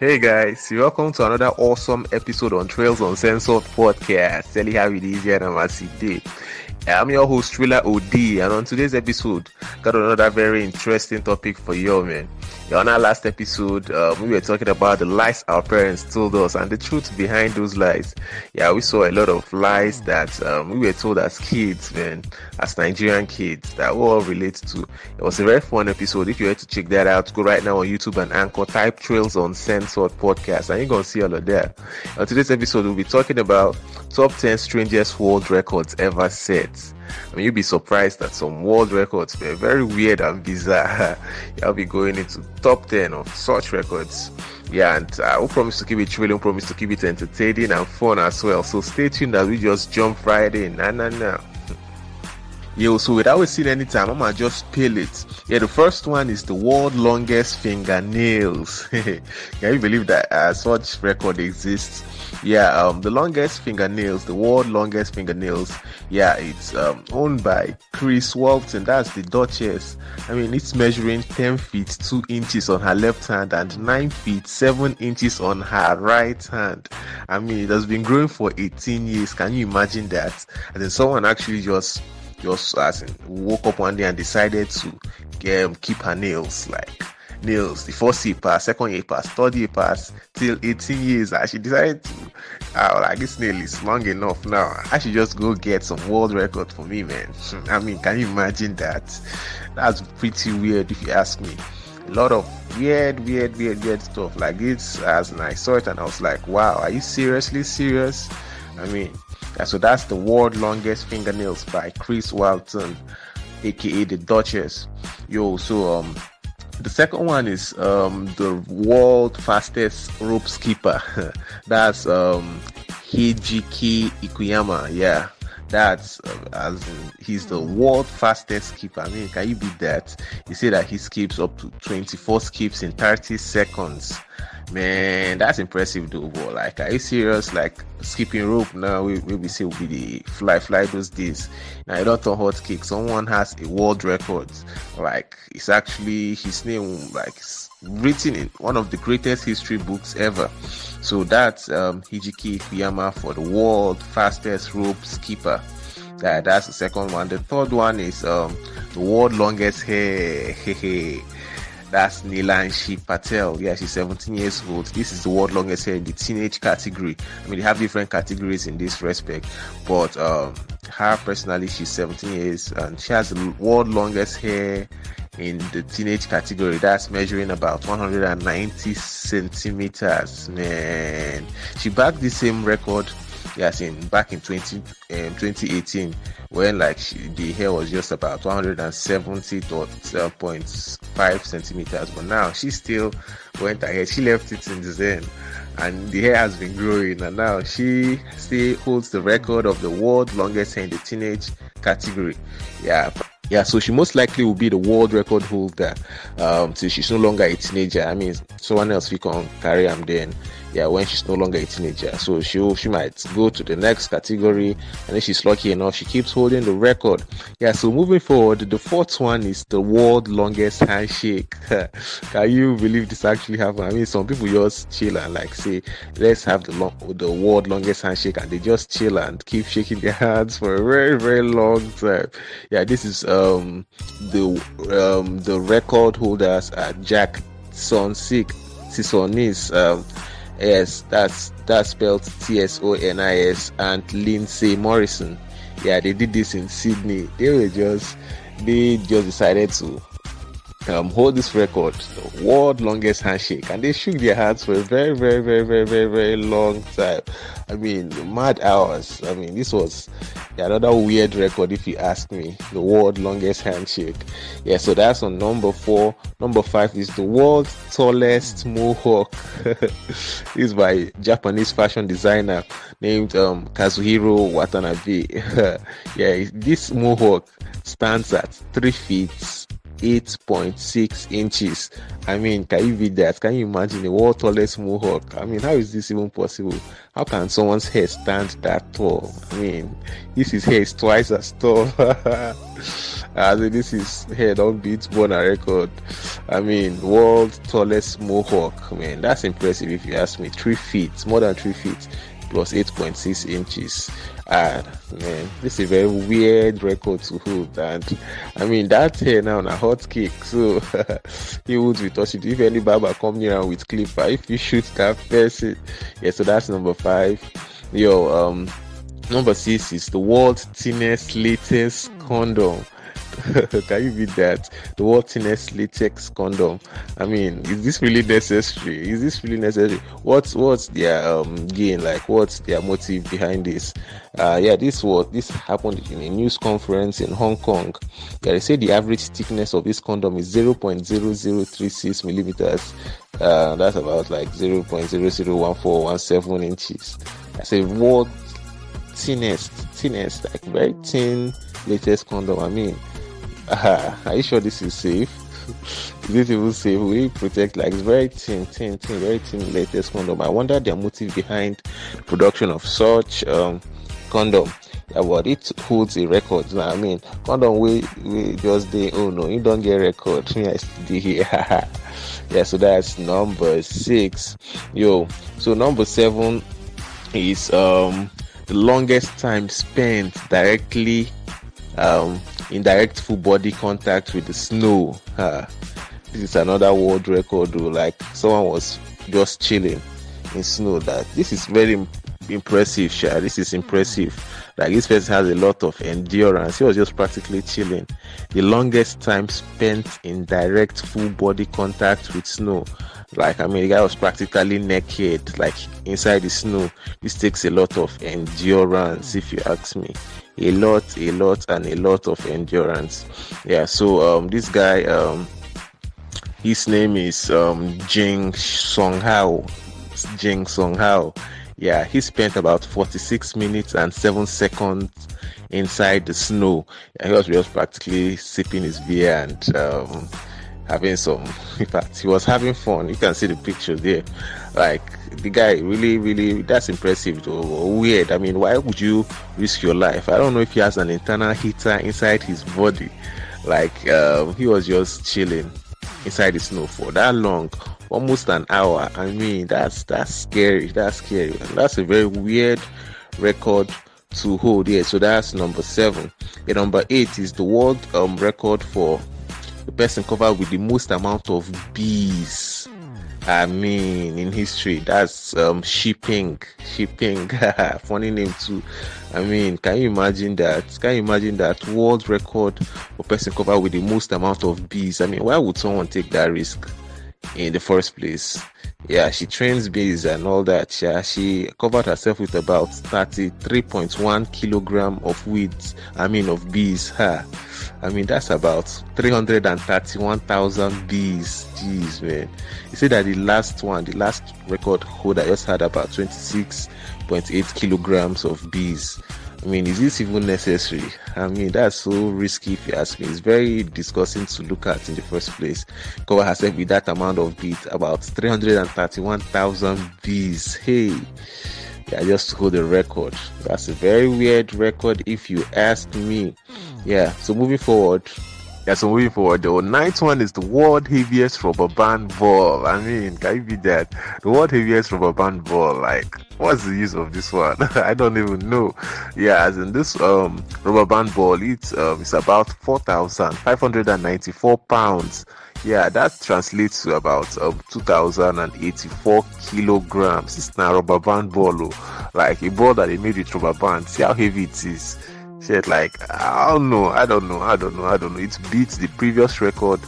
Hey guys, welcome to another awesome episode on Trails Uncensored podcast. Tell you how it is here and I'm I'm your host, Trilla OD, and on today's episode, got another very interesting topic for you, man. On our last episode, uh, we were talking about the lies our parents told us and the truth behind those lies. Yeah, we saw a lot of lies that um, we were told as kids, man, as Nigerian kids, that we all relate to. It was a very fun episode. If you want to check that out, go right now on YouTube and Anchor, type Trails Uncensored Podcast, and you're going to see all of that. On today's episode, we'll be talking about top 10 strangest world records ever set. I mean, you'll be surprised that some world records were very weird and bizarre. I'll be going into top 10 of such records. Yeah, and uh, I will promise to keep it thrilling, promise to keep it entertaining and fun as well. So stay tuned as we just jump right in. Nah, nah, nah. Yo, so without wasting any time, I'm gonna just spill it. Yeah, the first one is the world longest fingernails. Can you believe that uh, such record exists? Yeah, um, the longest fingernails, the world longest fingernails. Yeah, it's um, owned by Chris Walton. That's the Duchess. I mean, it's measuring 10 feet 2 inches on her left hand and 9 feet 7 inches on her right hand. I mean, it has been growing for 18 years. Can you imagine that? And then someone actually just just as in, woke up one day and decided to um, keep her nails like nails. The first year pass second year pass third year pass till 18 years and she decided to uh, like this nail is long enough now. I should just go get some world record for me man. I mean can you imagine that? That's pretty weird if you ask me. A lot of weird weird weird weird stuff. Like this as i saw it and i was like wow are you seriously serious? I mean so that's the world longest fingernails by Chris Walton, aka the Duchess. Yo, so um the second one is um the world fastest rope skipper. that's um Hijiki Ikuyama. Yeah. That's uh, as in, he's the world fastest skipper. I mean, can you beat that? He said that he skips up to 24 skips in 30 seconds. Man, that's impressive though. But like, are you serious? Like skipping rope now, we we, we say will be the fly fly those days. Now I don't talk hot kick. Someone has a world record. Like it's actually his name like written in one of the greatest history books ever. So that's um, Hijiki for the world fastest rope skipper. That's the second one. The third one is um, the world longest hair. That's Nilanshi Patel. Yeah, she's 17 years old. This is the world longest hair in the teenage category. I mean, they have different categories in this respect, but um, her personally, she's 17 years and she has the world longest hair in the teenage category. That's measuring about 190 centimeters. Man, she backed the same record yes in back in 20 um, 2018 when like she, the hair was just about 170.5 centimeters. But now she still went ahead. She left it in the zen and the hair has been growing. And now she still holds the record of the world longest hair in the teenage category. Yeah yeah, so she most likely will be the world record holder um, till she's no longer a teenager. I mean, someone else we can carry them then yeah, when she's no longer a teenager. So she she might go to the next category, and if she's lucky enough, she keeps holding the record. Yeah, so moving forward, the fourth one is the world longest handshake. Can you believe this actually happened? I mean, some people just chill and like say, let's have the long, the world longest handshake, and they just chill and keep shaking their hands for a very very long time. Yeah, this is um the um the record holders at Jack Sonsik Tisonis. Um, Yes, that's that's spelled T S O N I S and Lindsay Morrison. Yeah, they did this in Sydney. They were just they just decided to um, hold this record, the world longest handshake, and they shook their hands for a very, very, very, very, very, very long time. I mean, mad hours. I mean, this was another weird record, if you ask me. The world longest handshake. Yeah, so that's on number four. Number five is the world's tallest mohawk. is by Japanese fashion designer named um, Kazuhiro Watanabe. yeah, this mohawk stands at three feet 8.6 inches. I mean, can you beat that? Can you imagine the world tallest mohawk? I mean, how is this even possible? How can someone's hair stand that tall? I mean, this is hair is twice as tall. I mean, this is hair don't beat record. I mean, world tallest mohawk. Man, that's impressive if you ask me. Three feet, more than three feet plus 8.6 inches. And man, this is a very weird record to hold. And I mean, that hair now on a hot kick, so he would be touching. If any barber come near with clipper, if you shoot that person, yeah. So that's number five. Yo, um, number six is the world's thinnest latex condom. Can you beat that? The world's thinnest latex condom. I mean, is this really necessary? Is this really necessary? What's what's their um gain? Like, what's their motive behind this? Uh, yeah, this was this happened in a news conference in Hong Kong. Yeah, they say the average thickness of this condom is 0.0036 millimeters. Uh, that's about like 0.001417 inches. That's a world thinnest, thinnest, like very thin latex condom. I mean, uh, are you sure this is safe? is it even safe? We protect like it's very thin, thin, thin, very thin latex condom. I wonder their motive behind production of such um, condom. But it holds a record. You know I mean, condom we we just they oh no, you don't get record. Yes, yeah, yeah. So that's number six. Yo, so number seven is um the longest time spent directly um in direct full body contact with the snow. Uh, this is another world record, though. Like someone was just chilling in snow. That this is very impressive, Sha. This is impressive. Like this person has a lot of endurance. He was just practically chilling. The longest time spent in direct full body contact with snow. Like I mean, the guy was practically naked, like inside the snow. This takes a lot of endurance, if you ask me a lot, a lot, and a lot of endurance. Yeah, so um, this guy, um, his name is um, Jin Songhao. Jing Song Hao. Yeah, he spent about 46 minutes and 7 seconds inside the snow. Yeah, he was just practically sipping his beer and um, having some. In fact, he was having fun. You can see the picture there. Like the guy really, really, that's impressive though. Weird. I mean, why would you risk your life? I don't know if he has an internal heater inside his body. Like um, he was just chilling inside the snow for that long, almost an hour. I mean, that's that's scary. That's scary. And that's a very weird record to hold. Yeah, so that's number seven. And number eight is the world um, record for person covered with the most amount of bees I mean, in history, that's um, She Ping, shipping. Funny name too. I mean, can you imagine that? Can you imagine that world record for person covered with the most amount of bees? I mean, why would someone take that risk in the first place? Yeah, she trains bees and all that. Yeah, she covered herself with about 33.1 kilogram of weeds. I mean, of bees. Huh? I mean, that's about 331,000 bees. Jeez, man. He said that the last one, the last record holder just had about 26.8 kilograms of bees. I mean, is this even necessary? I mean, that's so risky if you ask me. It's very disgusting to look at in the first place. Cover herself with that amount of bees, about 331,000 bees. Hey, yeah, just to hold the record. That's a very weird record if you ask me. Yeah, so moving forward. Yeah, so moving forward, the ninth one is the world heaviest rubber band ball. I mean, can you beat that? The world heaviest rubber band ball. Like, what's the use of this one? I don't even know. Yeah, as in this um rubber band ball, it's um it's about four thousand five hundred and ninety four pounds. Yeah, that translates to about um, 2084 kilograms. It's not a rubber band ball, oh. like a ball that they made with rubber band. See how heavy it is. Shit, like I don't know, I don't know, I don't know, I don't know. It beats the previous record.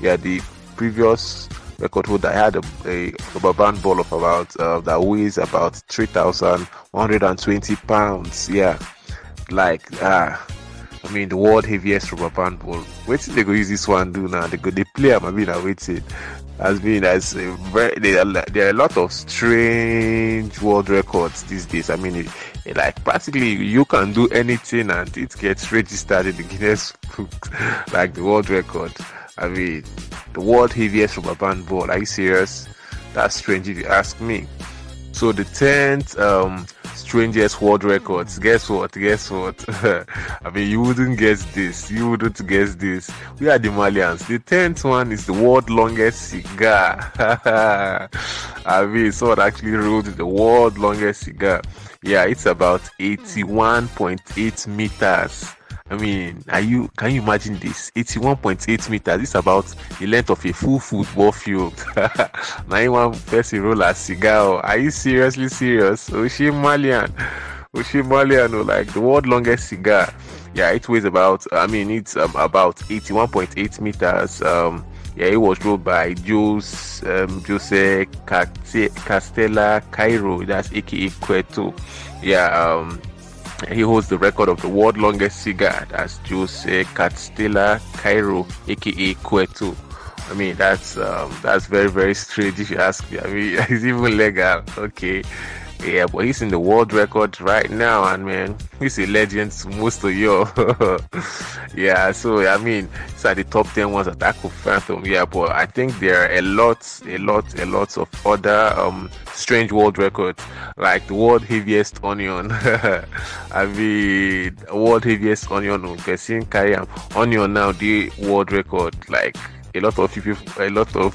Yeah, the previous record holder had a, a rubber band ball of about uh, that weighs about 3,120 pounds. Yeah, like ah. Uh, I mean, the world heaviest rubber band ball. Wait till they go use this one do now. They go they play. I mean, I waited. Has been as very there are, a lot of strange world records these days. I mean, like practically you can do anything and it gets registered in the Guinness Book, like the world record. I mean, the world heaviest rubber band ball. Are you serious? That's strange if you ask me. So the tenth um, strangest world records. Guess what? Guess what? I mean, you wouldn't guess this. You wouldn't guess this. We are the Malians. The tenth one is the world longest cigar. I mean, someone actually wrote the world longest cigar. Yeah, it's about 81.8 meters. I mean, are you can you imagine this? 81.8 meters. It's about the length of a full football field. now one person roll a cigar. Are you seriously serious? Oshie Malian. Oshie Malian, oh, like the world longest cigar. Yeah, it weighs about I mean it's um, about 81.8 meters. Um yeah, it was rolled by Jose um, Jose Castelar Cairo, that's aka Cueto. Yeah, um, he holds the record of the world longest cigar. as Jose Castelar Cairo, aka Cueto. I mean, that's um, that's very very strange if you ask me. I mean, it's even legal. Okay, yeah, but he's in the world record right now, and man, he's a legend most of you. yeah, so I mean, it's at the top ten ones that I could fathom. Yeah, but I think there are a lot, a lot, a lot of other um strange world records, like the world heaviest onion. I mean, world heaviest onion. Person carry onion now the world record. Like a lot of people, a lot of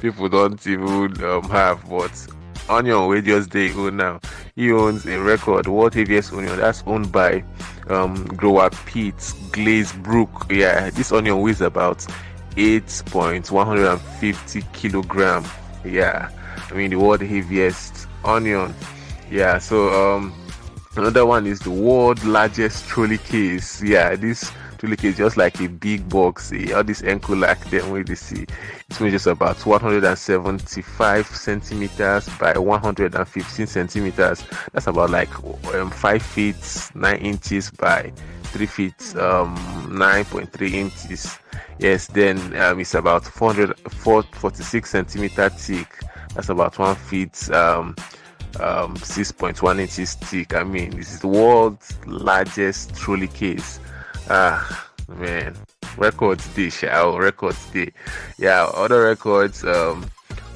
people don't even um, have, but Onion we just they own now. He owns a record, world heaviest onion that's owned by um grower Pete Glazebrook. Yeah, this onion weighs about 8.150 kilogram. Yeah, I mean the world heaviest onion. Yeah, so um another one is the world largest trolley case. Yeah, this Philic is just like a big box. See, all this Encolac then where you see it measures about 175 centimeters by 115 centimeters. That's about like um, 5 feet 9 inches by 3 feet um, 9.3 inches. Yes, then um, it's about 446 centimeter thick. That's about 1 feet um, um, 6.1 inches thick. I mean, this is the world's largest trolley case. Ah, man, records day, shall records day. Yeah, other records, um,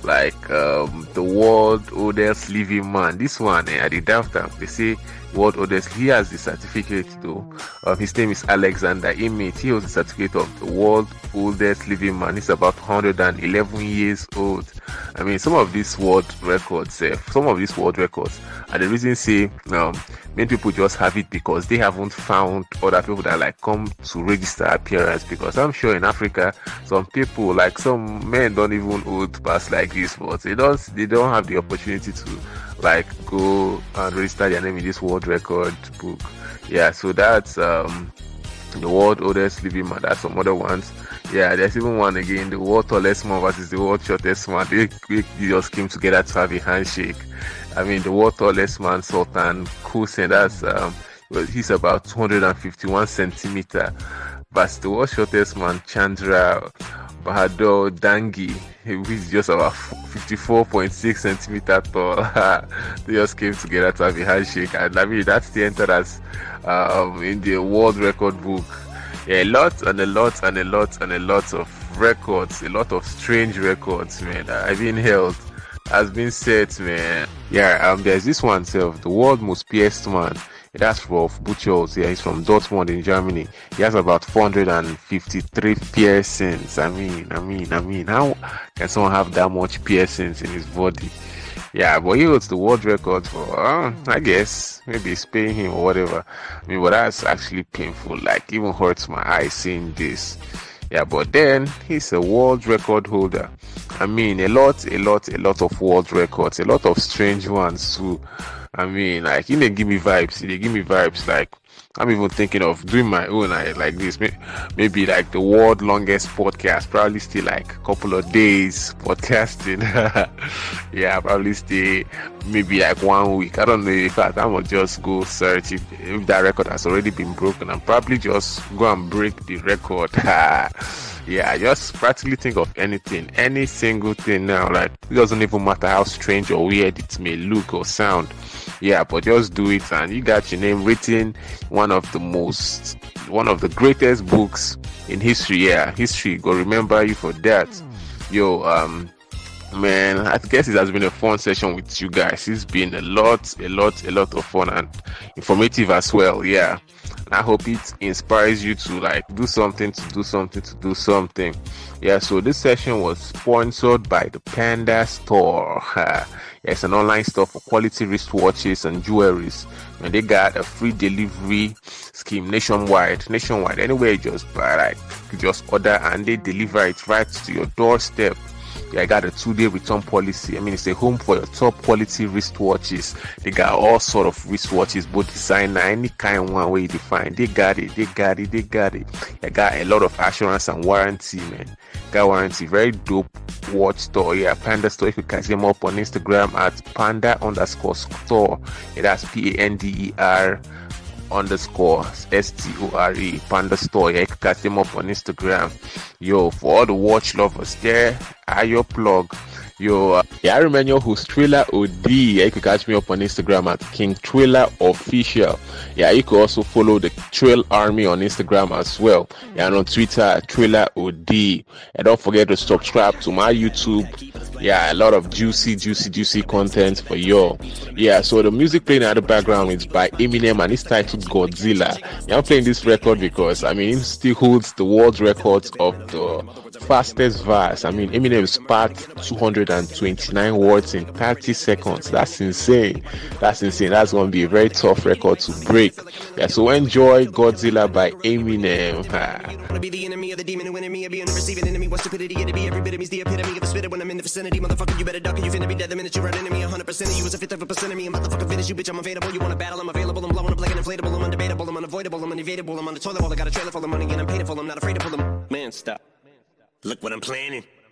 like um, the world oldest living man. This one, eh, at the downtown, they say world oldest. He has the certificate though. Um, his name is Alexander Imich. He has the certificate of the world oldest living man. He's about 111 years old. I mean, some of these world records, uh, some of these world records, and the reason say um, many people just have it because they haven't found other people that like come to register appearance. Because I'm sure in Africa, some people like some men don't even hold pass like this, but they don't they don't have the opportunity to like go and register their name in this world record book. Yeah, so that's um the world oldest living man. That's some other ones. Yeah, there's even one again, the world tallest man versus the world shortest man. They, they just came together to have a handshake. I mean, the world tallest man, Sultan Hussein, that's um, he's about 251 centimeter. But the world shortest man, Chandra Bahadur Dangi, he's just about 54.6 centimeter tall. they just came together to have a handshake, and I mean that's the entrance um, in the world record book. Yeah, a lot and a lot and a lot and a lot of records, a lot of strange records, man. I've been held has been said, man. Yeah, um, there's this one self, the world most pierced man. That's Rolf Buchholz. Yeah, he's from Dortmund in Germany. He has about 453 piercings. I mean, I mean, I mean, how can someone have that much piercings in his body? Yeah, but he holds the world record for, uh, I guess, maybe it's paying him or whatever. I mean, but that's actually painful. Like, even hurts my eyes seeing this. Yeah, but then he's a world record holder. I mean, a lot, a lot, a lot of world records, a lot of strange ones too. I mean, like, he they give me vibes. They give me vibes like I'm even thinking of doing my own like this. Maybe like the world longest podcast. Probably still like a couple of days podcasting. yeah, probably stay maybe like one week. I don't know. In fact, I'm gonna just go search if, if that record has already been broken. I'm probably just go and break the record. yeah, just practically think of anything, any single thing now. Like it doesn't even matter how strange or weird it may look or sound. Yeah, but just do it and you got your name written one of the most one of the greatest books in history. Yeah, history go remember you for that. Yo, um, man, I guess it has been a fun session with you guys. It's been a lot, a lot, a lot of fun and informative as well. Yeah. and I hope it inspires you to like do something, to do something, to do something. Yeah, so this session was sponsored by the Panda Store. yeah, it's an online store for quality wristwatches and jewelries. And they got a free delivery scheme nationwide. Nationwide, anywhere you just buy, like you just order and they deliver it right to your doorstep. I got a two-day return policy. I mean, it's a home for your top quality wristwatches. They got all sort of wristwatches, both designer, any kind one way you define. They got it, they got it, they got it. I got a lot of assurance and warranty, man. Got warranty, very dope watch store. Yeah, Panda store. If you can see them up on Instagram at panda underscore store. Yeah, that's P-A-N-D-E-R underscore S-T-O-R-E Panda Store. Yeah, you can catch them up on Instagram. Yo, for all the watch lovers there, are your plug. Yo, uh, yeah, I remember host Trailer OD. Yeah, you can catch me up on Instagram at King Trailer Official. Yeah, you can also follow the Trail Army on Instagram as well. Yeah, and on Twitter, Trailer OD. And don't forget to subscribe to my YouTube yeah, a lot of juicy, juicy, juicy content for you. Yeah, so the music playing at the background is by Eminem and it's titled Godzilla. Yeah, I'm playing this record because I mean, it still holds the world records of the fastest verse. I mean, Eminem sparked 229 words in 30 seconds. That's insane. That's insane. That's going to be a very tough record to break. Yeah, so enjoy Godzilla by Eminem. be the enemy of the demon who enemy of being receiving enemy. What stupidity it'd be every bit of me's the epitome of a spitter when I'm in the vicinity. Motherfucker, you better duck or you finna be dead the minute you run into me. 100% of you is a fifth of a percent of me. I'm about to fucking finish you, bitch. I'm available. You wanna battle? I'm available. I'm blowing up like an inflatable. I'm undebatable. I'm unavoidable. I'm unevadable. I'm on the toilet bowl. I got a trailer full of money and I'm paid for. I'm not afraid to pull them. Man, stop. Look what I'm planning.